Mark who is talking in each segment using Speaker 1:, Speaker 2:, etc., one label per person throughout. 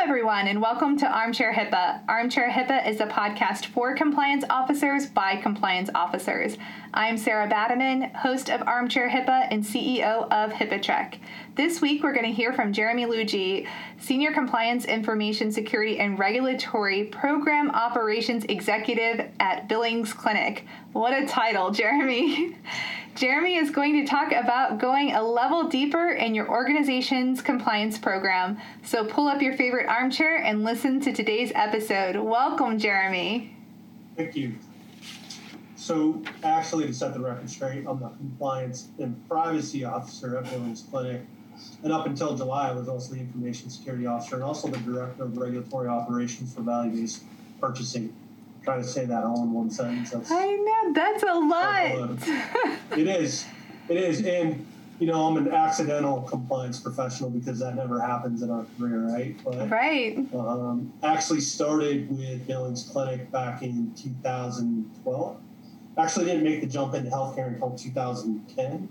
Speaker 1: everyone, and welcome to Armchair HIPAA. Armchair HIPAA is a podcast for compliance officers by compliance officers. I'm Sarah Badahman, host of Armchair HIPAA and CEO of HIPAA This week, we're going to hear from Jeremy Luigi, Senior Compliance Information Security and Regulatory Program Operations Executive at Billings Clinic. What a title, Jeremy! Jeremy is going to talk about going a level deeper in your organization's compliance program. So pull up your favorite armchair and listen to today's episode. Welcome, Jeremy.
Speaker 2: Thank you. So, actually, to set the record straight, I'm the compliance and privacy officer at Billings Clinic. And up until July, I was also the information security officer and also the director of regulatory operations for value based purchasing trying to say that all in one sentence.
Speaker 1: That's, I know that's a lot.
Speaker 2: it is, it is, and you know I'm an accidental compliance professional because that never happens in our career, right?
Speaker 1: But, right.
Speaker 2: Um, actually started with Billings Clinic back in 2012. Actually, didn't make the jump into healthcare until 2010,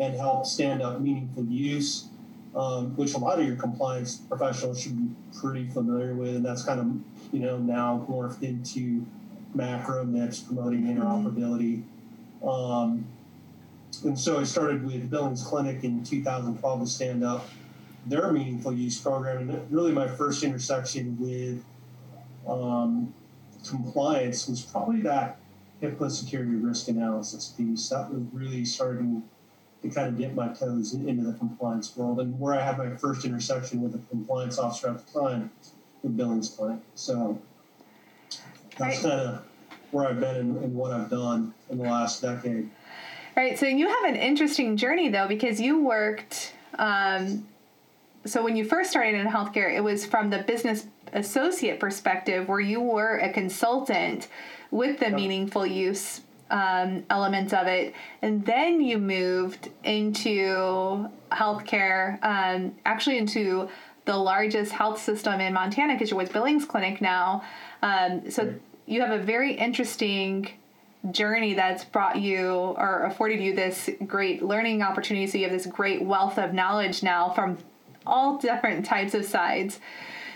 Speaker 2: and helped stand up meaningful use. Um, which a lot of your compliance professionals should be pretty familiar with, and that's kind of you know, now morphed into MACRA MIPS promoting interoperability. Um, and so I started with Billings Clinic in 2012 to stand up their meaningful use program. And really, my first intersection with um, compliance was probably that HIPAA security risk analysis piece. That was really starting to kind of get my toes into the compliance world. And where I had my first intersection with a compliance officer at the time with Billings Clinic. So that's kind of where I've been and, and what I've done in the last decade.
Speaker 1: Right. So you have an interesting journey though, because you worked. Um, so when you first started in healthcare, it was from the business associate perspective, where you were a consultant with the yep. meaningful use um, elements of it, and then you moved into healthcare, um, actually into the largest health system in Montana because you're with Billings Clinic now. Um, so right. you have a very interesting journey that's brought you or afforded you this great learning opportunity. So you have this great wealth of knowledge now from all different types of sides.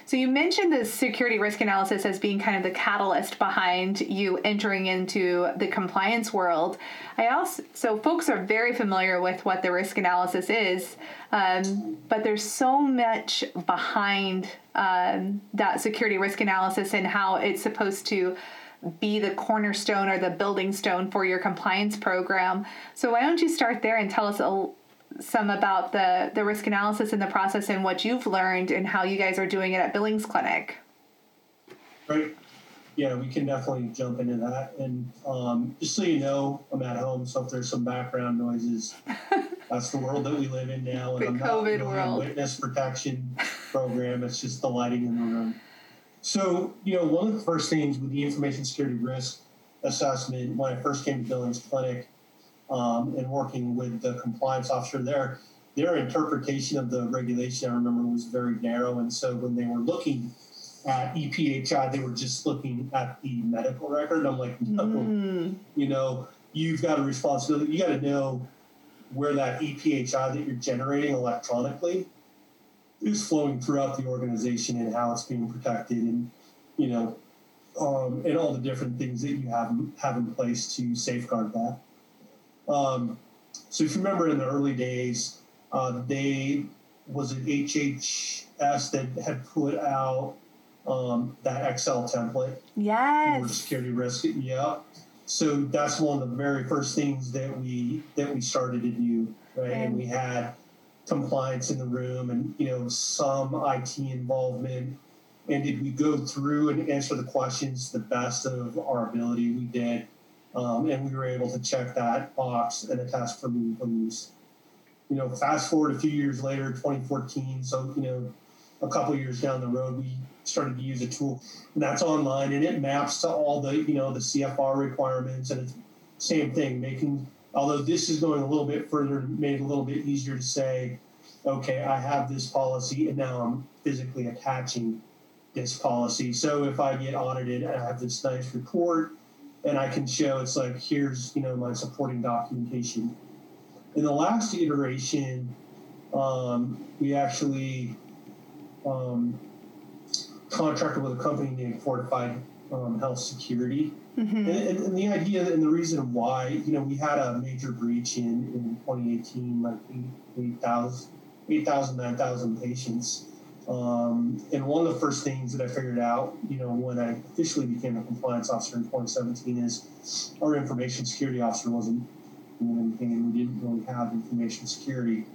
Speaker 1: So you mentioned the security risk analysis as being kind of the catalyst behind you entering into the compliance world. I also so folks are very familiar with what the risk analysis is, um, but there's so much behind um, that security risk analysis and how it's supposed to be the cornerstone or the building stone for your compliance program. So why don't you start there and tell us a, some about the the risk analysis and the process and what you've learned and how you guys are doing it at Billings Clinic.
Speaker 2: Right. Yeah, we can definitely jump into that. And um, just so you know, I'm at home, so if there's some background noises, that's the world that we live in now.
Speaker 1: And the I'm COVID not
Speaker 2: world. witness protection program. It's just the lighting in the room. So, you know, one of the first things with the information security risk assessment when I first came to Billings Clinic um, and working with the compliance officer there, their interpretation of the regulation, I remember, was very narrow. And so when they were looking at EPHI, they were just looking at the medical record. I'm like, no, mm. you know, you've got a responsibility. You got to know where that EPHI that you're generating electronically is flowing throughout the organization and how it's being protected and, you know, um, and all the different things that you have have in place to safeguard that. Um, so if you remember in the early days, uh, they was it HHS that had put out um, that Excel template
Speaker 1: yes.
Speaker 2: for security risk. Yeah. So that's one of the very first things that we that we started to do, right? And, and we had compliance in the room, and you know some IT involvement. And did we go through and answer the questions the best of our ability? We did. Um, and we were able to check that box and attest for meaningful. You know, fast forward a few years later, 2014, so, you know, a couple years down the road, we started to use a tool and that's online and it maps to all the, you know, the CFR requirements and it's same thing, making, although this is going a little bit further, made it a little bit easier to say, okay, I have this policy and now I'm physically attaching this policy. So if I get audited and I have this nice report and I can show it's like here's you know my supporting documentation. In the last iteration, um, we actually um, contracted with a company named Fortified um, Health Security. Mm-hmm. And, and, and, the idea and the reason why, you know, we had a major breach in, in 2018, like 8,000, 8, 9,000 patients. Um, and one of the first things that I figured out, you know, when I officially became a compliance officer in 2017 is our information security officer wasn't doing anything. And we didn't really have information security.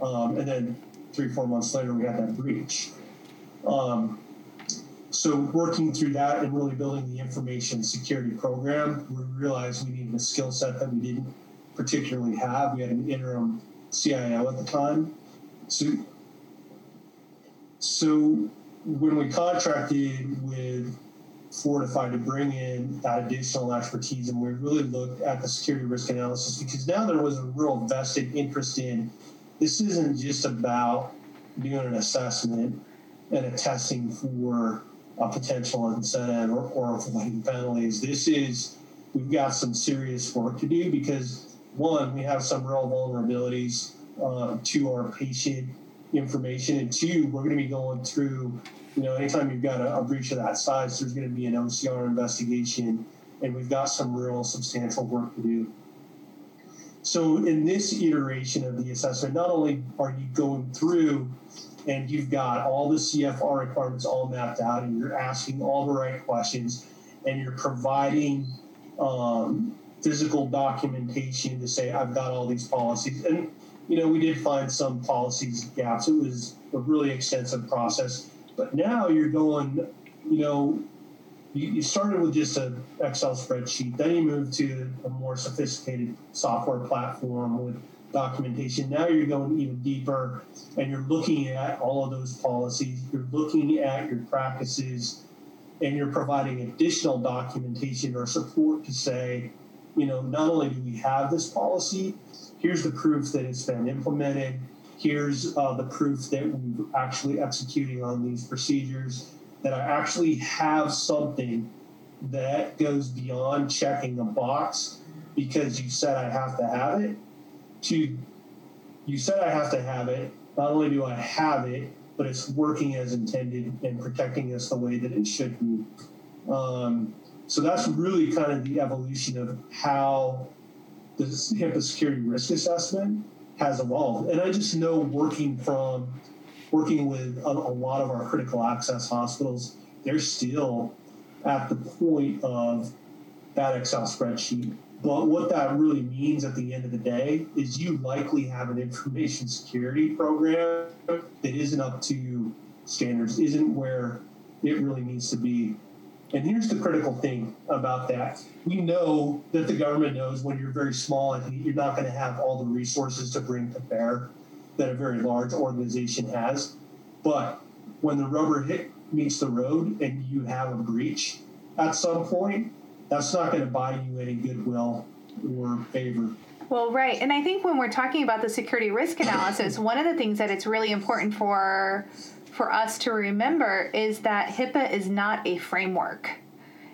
Speaker 2: Um, and then three, four months later, we had that breach. Um, so working through that and really building the information security program, we realized we needed a skill set that we didn't particularly have. We had an interim CIO at the time. So so when we contracted with Fortify to bring in that additional expertise, and we really looked at the security risk analysis because now there was a real vested interest in this isn't just about doing an assessment and a testing for a potential incentive or, or avoiding penalties. This is we've got some serious work to do because one, we have some real vulnerabilities uh, to our patient information. And two, we're going to be going through, you know, anytime you've got a, a breach of that size, there's going to be an OCR investigation, and we've got some real substantial work to do. So, in this iteration of the assessment, not only are you going through and you've got all the CFR requirements all mapped out, and you're asking all the right questions, and you're providing um, physical documentation to say, I've got all these policies. And you know, we did find some policies gaps. It was a really extensive process. But now you're going, you know, you, you started with just an Excel spreadsheet, then you moved to a more sophisticated software platform with documentation. Now you're going even deeper and you're looking at all of those policies, you're looking at your practices, and you're providing additional documentation or support to say, you know, not only do we have this policy, here's the proof that it's been implemented. Here's uh, the proof that we're actually executing on these procedures, that I actually have something that goes beyond checking a box because you said I have to have it, to you said I have to have it. Not only do I have it, but it's working as intended and protecting us the way that it should be. Um, so that's really kind of the evolution of how the HIPAA security risk assessment has evolved. And I just know working from working with a, a lot of our critical access hospitals, they're still at the point of that Excel spreadsheet. But what that really means at the end of the day is you likely have an information security program that isn't up to standards, isn't where it really needs to be. And here's the critical thing about that. We know that the government knows when you're very small and you're not going to have all the resources to bring to bear that a very large organization has. But when the rubber hit meets the road and you have a breach at some point, that's not going to buy you any goodwill or favor.
Speaker 1: Well, right. And I think when we're talking about the security risk analysis, one of the things that it's really important for for us to remember is that HIPAA is not a framework.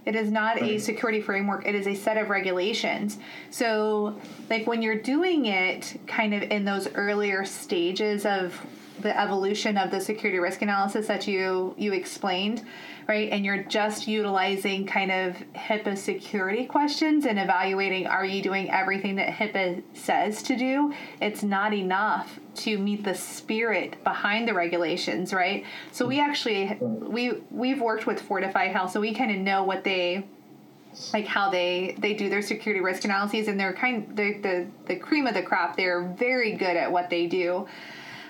Speaker 1: It is not right. a security framework. It is a set of regulations. So, like when you're doing it kind of in those earlier stages of the evolution of the security risk analysis that you you explained, right? And you're just utilizing kind of HIPAA security questions and evaluating are you doing everything that HIPAA says to do? It's not enough to meet the spirit behind the regulations, right? So we actually we we've worked with Fortify Health, so we kind of know what they like how they they do their security risk analyses and they're kind the the the cream of the crop. They're very good at what they do.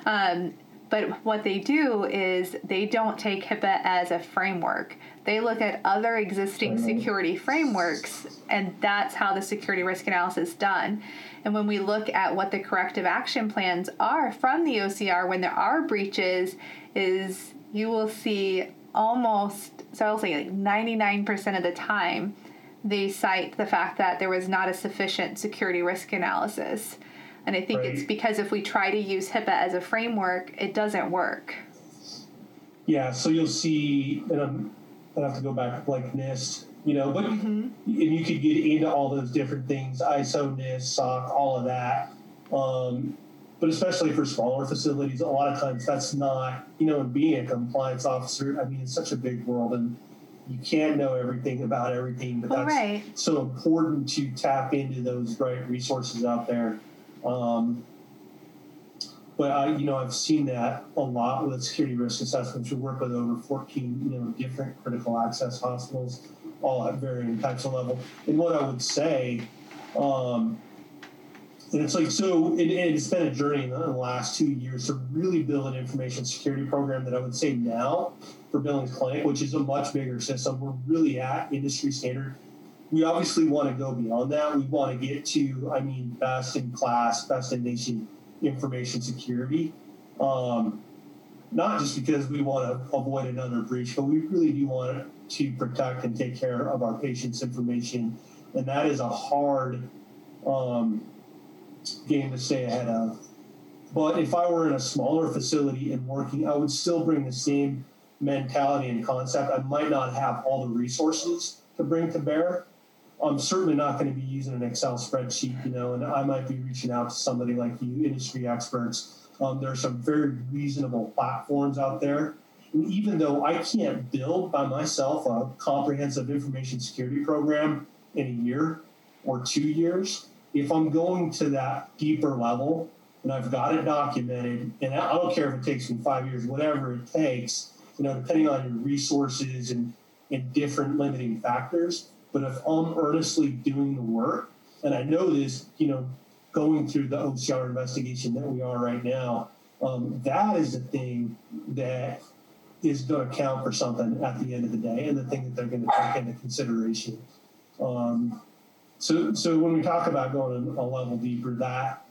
Speaker 1: Um, but what they do is they don't take HIPAA as a framework. They look at other existing mm-hmm. security frameworks, and that's how the security risk analysis is done. And when we look at what the corrective action plans are from the OCR when there are breaches, is you will see almost so I'll say like 99% of the time they cite the fact that there was not a sufficient security risk analysis. And I think right. it's because if we try to use HIPAA as a framework, it doesn't work.
Speaker 2: Yeah, so you'll see, and I'm, I have to go back like NIST, you know, but mm-hmm. and you could get into all those different things, ISO, NIST, SOC, all of that. Um, but especially for smaller facilities, a lot of times that's not, you know, and being a compliance officer, I mean, it's such a big world and you can't know everything about everything, but that's
Speaker 1: right.
Speaker 2: so important to tap into those right resources out there. Um, but I, you know, I've seen that a lot with security risk assessments. We work with over 14, you know, different critical access hospitals, all at varying types of level. And what I would say, um, and it's like so. It, it's been a journey in the last two years to really build an information security program that I would say now for Billings Clinic, which is a much bigger system. We're really at industry standard. We obviously want to go beyond that. We want to get to, I mean, best in class, best in nation information security. Um, not just because we want to avoid another breach, but we really do want to protect and take care of our patients' information, and that is a hard um, game to stay ahead of. But if I were in a smaller facility and working, I would still bring the same mentality and concept. I might not have all the resources to bring to bear. I'm certainly not going to be using an Excel spreadsheet, you know, and I might be reaching out to somebody like you, industry experts. Um, there are some very reasonable platforms out there. And even though I can't build by myself a comprehensive information security program in a year or two years, if I'm going to that deeper level and I've got it documented, and I don't care if it takes me five years, whatever it takes, you know, depending on your resources and, and different limiting factors. But if I'm earnestly doing the work, and I know this, you know, going through the OCR investigation that we are right now, um, that is the thing that is going to count for something at the end of the day, and the thing that they're going to take into consideration. Um, so, so when we talk about going a level deeper, that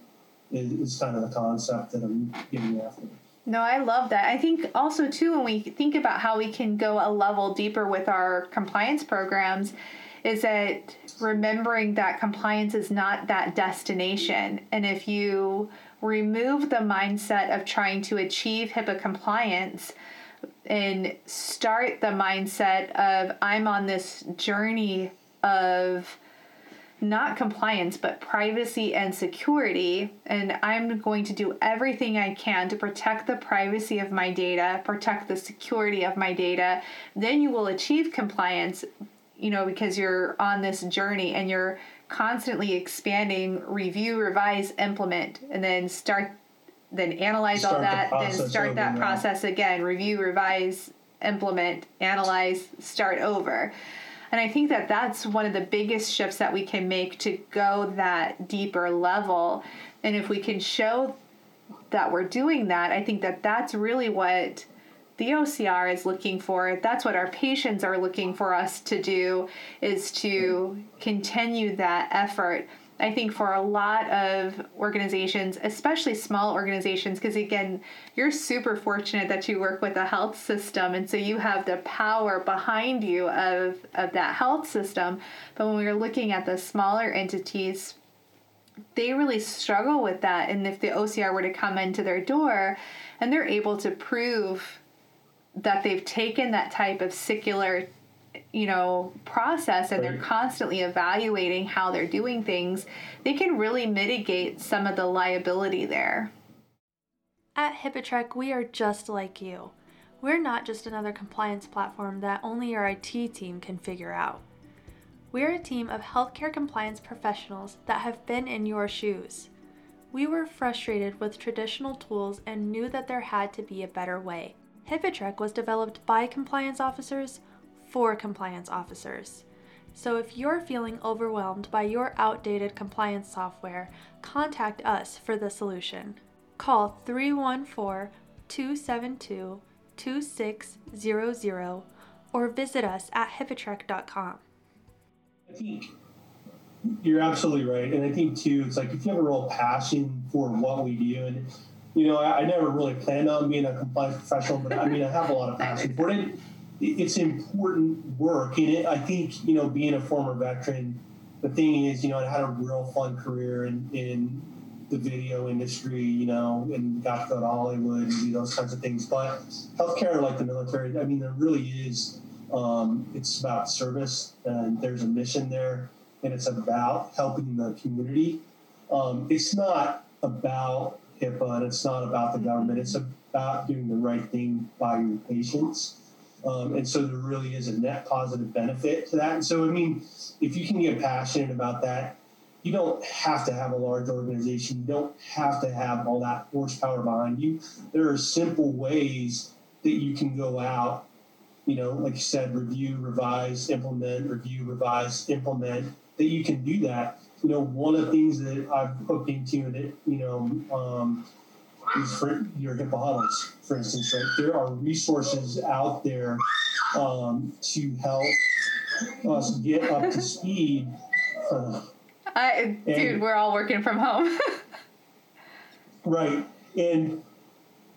Speaker 2: is, is kind of the concept that I'm getting after.
Speaker 1: No, I love that. I think also too when we think about how we can go a level deeper with our compliance programs is that remembering that compliance is not that destination. And if you remove the mindset of trying to achieve HIPAA compliance and start the mindset of I'm on this journey of not compliance, but privacy and security. And I'm going to do everything I can to protect the privacy of my data, protect the security of my data. Then you will achieve compliance, you know, because you're on this journey and you're constantly expanding, review, revise, implement, and then start, then analyze start all that, the then start that process again, review, revise, implement, analyze, start over. And I think that that's one of the biggest shifts that we can make to go that deeper level. And if we can show that we're doing that, I think that that's really what the OCR is looking for. That's what our patients are looking for us to do is to continue that effort I think for a lot of organizations, especially small organizations, because again, you're super fortunate that you work with a health system, and so you have the power behind you of, of that health system. But when we're looking at the smaller entities, they really struggle with that. And if the OCR were to come into their door and they're able to prove that they've taken that type of secular you know process and they're constantly evaluating how they're doing things they can really mitigate some of the liability there.
Speaker 3: At HIPAATREK we are just like you. We're not just another compliance platform that only your IT team can figure out. We're a team of healthcare compliance professionals that have been in your shoes. We were frustrated with traditional tools and knew that there had to be a better way HIPAATREK was developed by compliance officers for compliance officers. So if you're feeling overwhelmed by your outdated compliance software, contact us for the solution. Call 314 272 2600 or visit us at hipaatrek.com.
Speaker 2: I think you're absolutely right. And I think, too, it's like if you have a real passion for what we do, and, you know, I, I never really planned on being a compliance professional, but I mean, I have a lot of passion for it it's important work. And it, I think, you know, being a former veteran, the thing is, you know, I had a real fun career in, in the video industry, you know, and got to go to Hollywood and do those kinds of things. But healthcare, like the military, I mean, there really is, um, it's about service and there's a mission there and it's about helping the community. Um, it's not about HIPAA and it's not about the government. It's about doing the right thing by your patients. Um, and so there really is a net positive benefit to that. And so, I mean, if you can get passionate about that, you don't have to have a large organization. You don't have to have all that horsepower behind you. There are simple ways that you can go out, you know, like you said, review, revise, implement, review, revise, implement, that you can do that. You know, one of the things that I've hooked into that, you know, um, is for your huddles, for instance, right? There are resources out there um, to help us get up to speed. Uh,
Speaker 1: I, dude, and, we're all working from home.
Speaker 2: right, and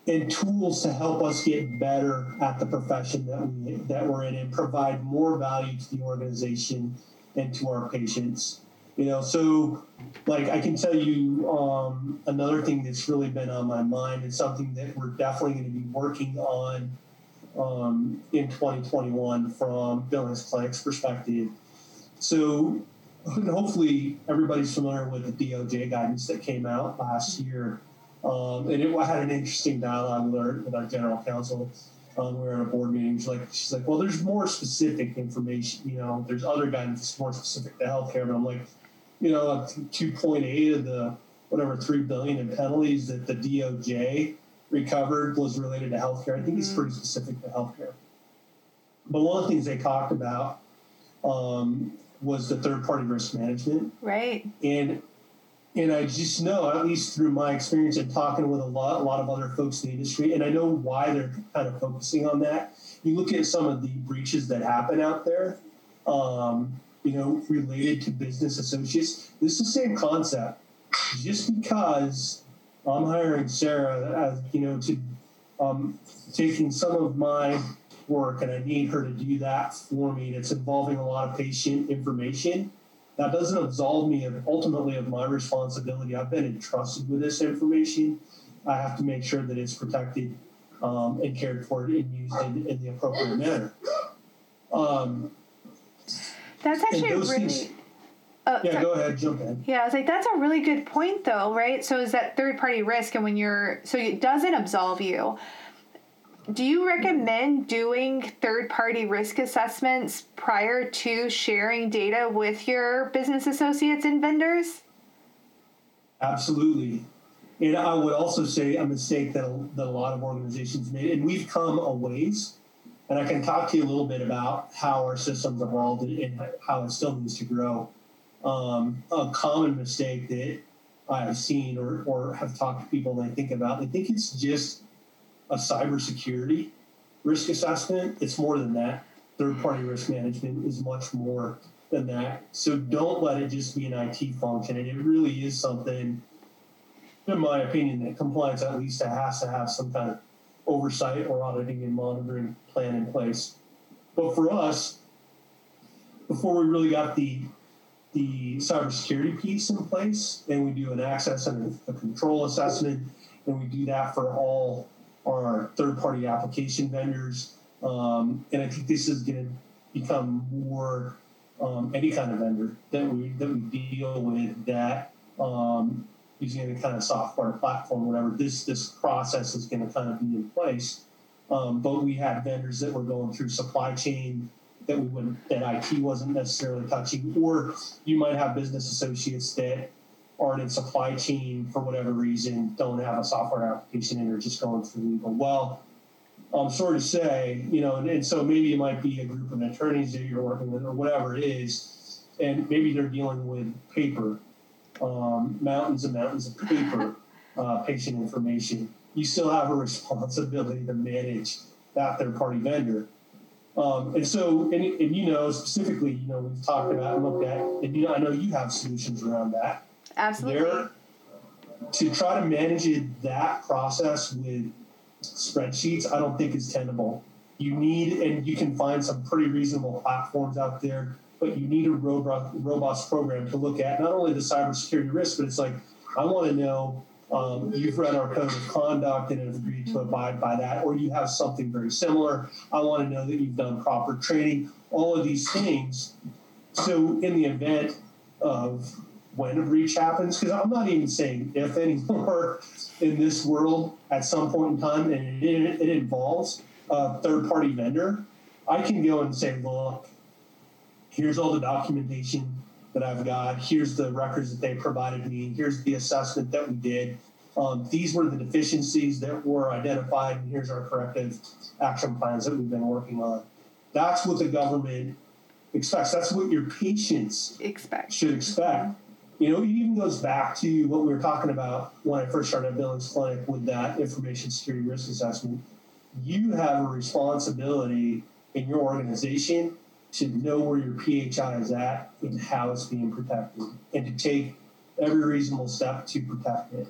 Speaker 2: and tools to help us get better at the profession that we that we're in and provide more value to the organization and to our patients. You know, so like I can tell you um, another thing that's really been on my mind and something that we're definitely going to be working on um, in 2021 from Billings Clinic's perspective. So hopefully everybody's familiar with the DOJ guidance that came out last year. Um, and it had an interesting dialogue with our, with our general counsel. Um, we were in a board meeting. She's like, she's like, well, there's more specific information. You know, there's other guidance more specific to healthcare. But I'm like, you know, 2.8 of the whatever three billion in penalties that the DOJ recovered was related to healthcare. I think mm-hmm. it's pretty specific to healthcare. But one of the things they talked about um, was the third party risk management.
Speaker 1: Right.
Speaker 2: And and I just know, at least through my experience and talking with a lot, a lot of other folks in the industry, and I know why they're kind of focusing on that. You look at some of the breaches that happen out there, um, you know, related to business associates. This is the same concept. Just because I'm hiring Sarah, as you know, to um, taking some of my work and I need her to do that for me. And it's involving a lot of patient information. That doesn't absolve me of ultimately of my responsibility. I've been entrusted with this information. I have to make sure that it's protected um, and cared for and used in, in the appropriate manner. Um,
Speaker 1: That's actually really. Things,
Speaker 2: Oh, yeah, sorry. go ahead, jump in.
Speaker 1: Yeah, I was like, that's a really good point, though, right? So is that third party risk, and when you're so it doesn't absolve you, do you recommend doing third party risk assessments prior to sharing data with your business associates and vendors?
Speaker 2: Absolutely. And I would also say a mistake that that a lot of organizations made, and we've come a ways. And I can talk to you a little bit about how our systems evolved and how it still needs to grow. Um, a common mistake that I've seen or, or have talked to people and I think about, I think it's just a cybersecurity risk assessment. It's more than that. Third party risk management is much more than that. So don't let it just be an IT function. And it really is something, in my opinion, that compliance at least has to have some kind of oversight or auditing and monitoring plan in place. But for us, before we really got the the cybersecurity piece in place, and we do an access and a control assessment, and we do that for all our third party application vendors. Um, and I think this is going to become more um, any kind of vendor that we that we deal with that um, using any kind of software platform, whatever. This this process is going to kind of be in place. Um, but we had vendors that were going through supply chain that we wouldn't that IT wasn't necessarily touching, or you might have business associates that aren't in supply chain for whatever reason, don't have a software application and are just going through legal. Well, I'm sorry to say, you know, and, and, so maybe it might be a group of attorneys that you're working with or whatever it is, and maybe they're dealing with paper, um, mountains and mountains of paper, uh, patient information. You still have a responsibility to manage that third party vendor. Um, and so, and, and you know, specifically, you know, we've talked about and looked at, and you know, I know you have solutions around that.
Speaker 1: Absolutely. There,
Speaker 2: to try to manage it, that process with spreadsheets, I don't think is tenable. You need, and you can find some pretty reasonable platforms out there, but you need a robust, program to look at not only the cybersecurity risk, but it's like, I want to know um, you've read our code of conduct and have agreed to abide by that, or you have something very similar. I want to know that you've done proper training, all of these things. So, in the event of when a breach happens, because I'm not even saying if anymore in this world at some point in time, and it, it involves a third party vendor, I can go and say, look, here's all the documentation that I've got, here's the records that they provided me, here's the assessment that we did. Um, these were the deficiencies that were identified, and here's our corrective action plans that we've been working on. That's what the government expects. That's what your patients
Speaker 1: expect
Speaker 2: should expect. You know, it even goes back to what we were talking about when I first started at Billings Clinic with that information security risk assessment. You have a responsibility in your organization to know where your PHI is at and how it's being protected, and to take every reasonable step to protect it.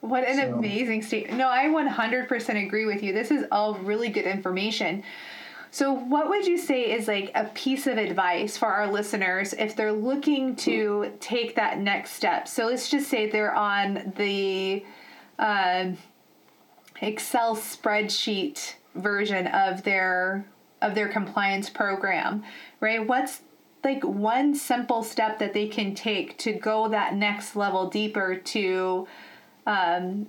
Speaker 1: What an so. amazing statement. No, I 100% agree with you. This is all really good information. So, what would you say is like a piece of advice for our listeners if they're looking to take that next step? So, let's just say they're on the uh, Excel spreadsheet version of their of their compliance program, right? What's like one simple step that they can take to go that next level deeper to um,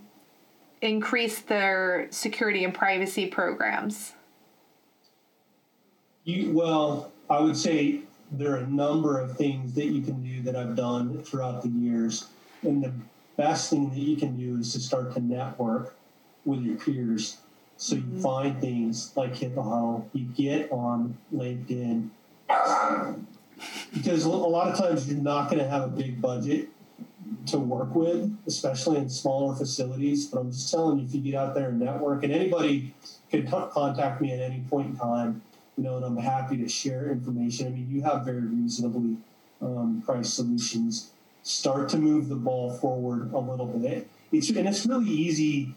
Speaker 1: increase their security and privacy programs?
Speaker 2: You, well, I would say there are a number of things that you can do that I've done throughout the years. And the best thing that you can do is to start to network with your peers. So you mm-hmm. find things like HIPAA you get on LinkedIn. Because a lot of times you're not going to have a big budget to work with, especially in smaller facilities. But I'm just telling you, if you get out there and network, and anybody can contact me at any point in time, you know, and I'm happy to share information. I mean, you have very reasonably um, priced solutions. Start to move the ball forward a little bit. It's and it's really easy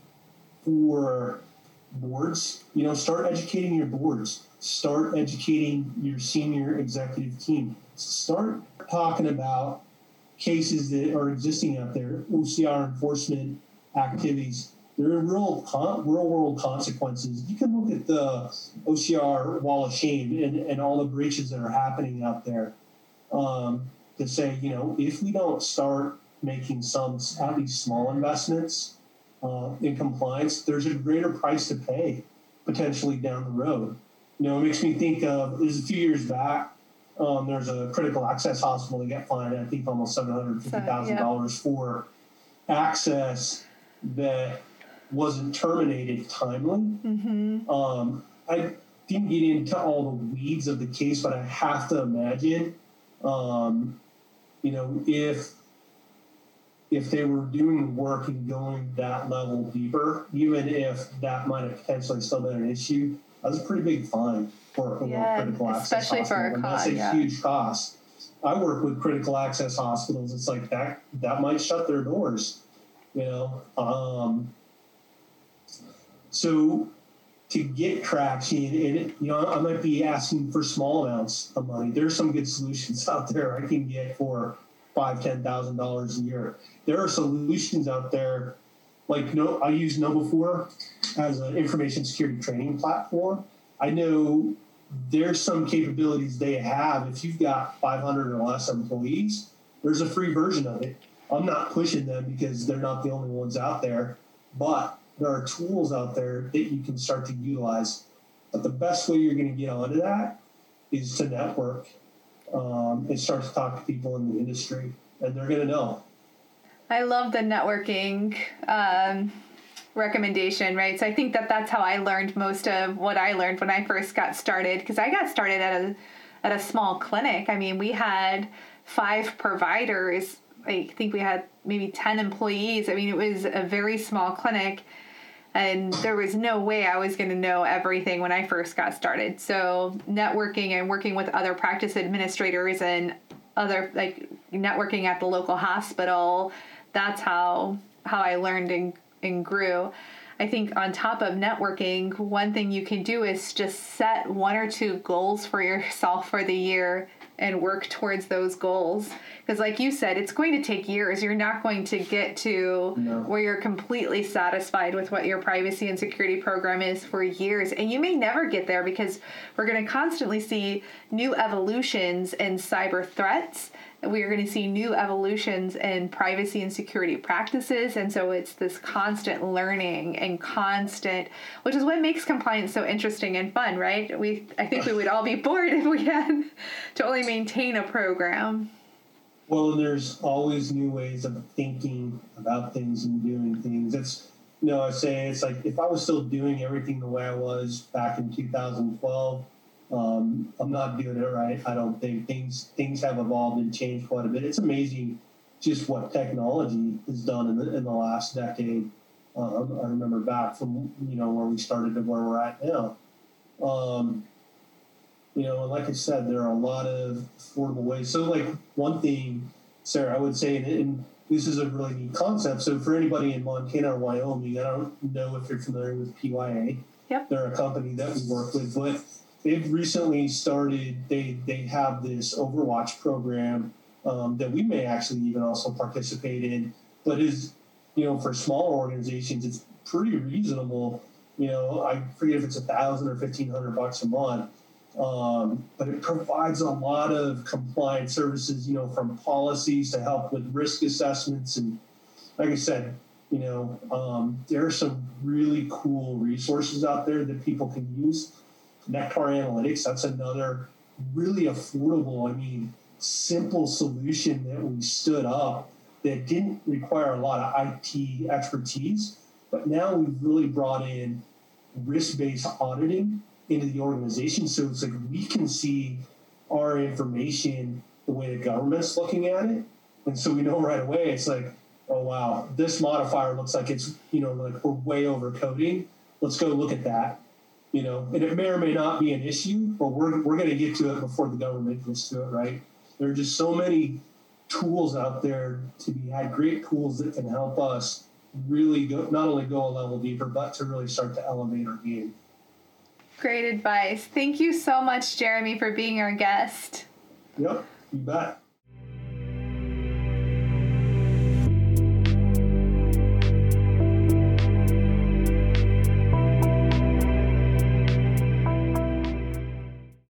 Speaker 2: for boards. You know, start educating your boards. Start educating your senior executive team. Start talking about cases that are existing out there, OCR enforcement activities. There are real, con- real world consequences. You can look at the OCR wall of shame and, and all the breaches that are happening out there um, to say, you know, if we don't start making some, at least small investments uh, in compliance, there's a greater price to pay potentially down the road. You know, it makes me think of, it was a few years back, um, there's a critical access hospital that got fined, I think, almost seven hundred fifty thousand dollars for access that wasn't terminated timely.
Speaker 1: Mm-hmm.
Speaker 2: Um, I didn't get into all the weeds of the case, but I have to imagine, um, you know, if if they were doing the work and going that level deeper, even if that might have potentially still been an issue, that was a pretty big fine for a yeah, critical access especially hospital. for a cost, that's a yeah. huge cost. I work with critical access hospitals. It's like that that might shut their doors, you know. Um, so to get traction, and you know, I might be asking for small amounts of money. There's some good solutions out there I can get for five, ten thousand dollars a year. There are solutions out there, like no, I use KnowBe4 as an information security training platform. I know there's some capabilities they have. If you've got 500 or less employees, there's a free version of it. I'm not pushing them because they're not the only ones out there, but there are tools out there that you can start to utilize. But the best way you're going to get onto that is to network um, and start to talk to people in the industry, and they're going to know.
Speaker 1: I love the networking. Um, recommendation, right? So I think that that's how I learned most of what I learned when I first got started because I got started at a at a small clinic. I mean, we had five providers. I think we had maybe 10 employees. I mean, it was a very small clinic and there was no way I was going to know everything when I first got started. So, networking and working with other practice administrators and other like networking at the local hospital, that's how how I learned and and grew. I think on top of networking, one thing you can do is just set one or two goals for yourself for the year and work towards those goals. Because, like you said, it's going to take years. You're not going to get to no. where you're completely satisfied with what your privacy and security program is for years. And you may never get there because we're going to constantly see new evolutions in cyber threats we are going to see new evolutions in privacy and security practices and so it's this constant learning and constant which is what makes compliance so interesting and fun right? We i think we would all be bored if we had to only maintain a program.
Speaker 2: Well there's always new ways of thinking about things and doing things. It's you know i say it's like if i was still doing everything the way i was back in 2012 um, I'm not doing it right. I don't think things things have evolved and changed quite a bit. It's amazing just what technology has done in the in the last decade. Um, I remember back from you know where we started to where we're at now. Um, you know, and like I said, there are a lot of affordable ways. So, like one thing, Sarah, I would say, and, and this is a really neat concept. So, for anybody in Montana or Wyoming, I don't know if you're familiar with PYA.
Speaker 1: Yep.
Speaker 2: They're a company that we work with, but they've recently started. They they have this Overwatch program um, that we may actually even also participate in, but is you know for smaller organizations it's pretty reasonable. You know, I forget if it's a thousand or fifteen hundred bucks a month. Um, but it provides a lot of compliance services, you know, from policies to help with risk assessments. And like I said, you know, um, there are some really cool resources out there that people can use. Nektar Analytics, that's another really affordable, I mean, simple solution that we stood up that didn't require a lot of IT expertise. But now we've really brought in risk based auditing into the organization. So it's like we can see our information the way the government's looking at it. And so we know right away, it's like, oh, wow, this modifier looks like it's, you know, like we're way over coding. Let's go look at that you know, and it may or may not be an issue, but we're, we're going to get to it before the government gets to it, right? There are just so many tools out there to be had, great tools that can help us really go, not only go a level deeper, but to really start to elevate our game.
Speaker 1: Great advice. Thank you so much, Jeremy, for being our guest.
Speaker 2: Yep, you bet.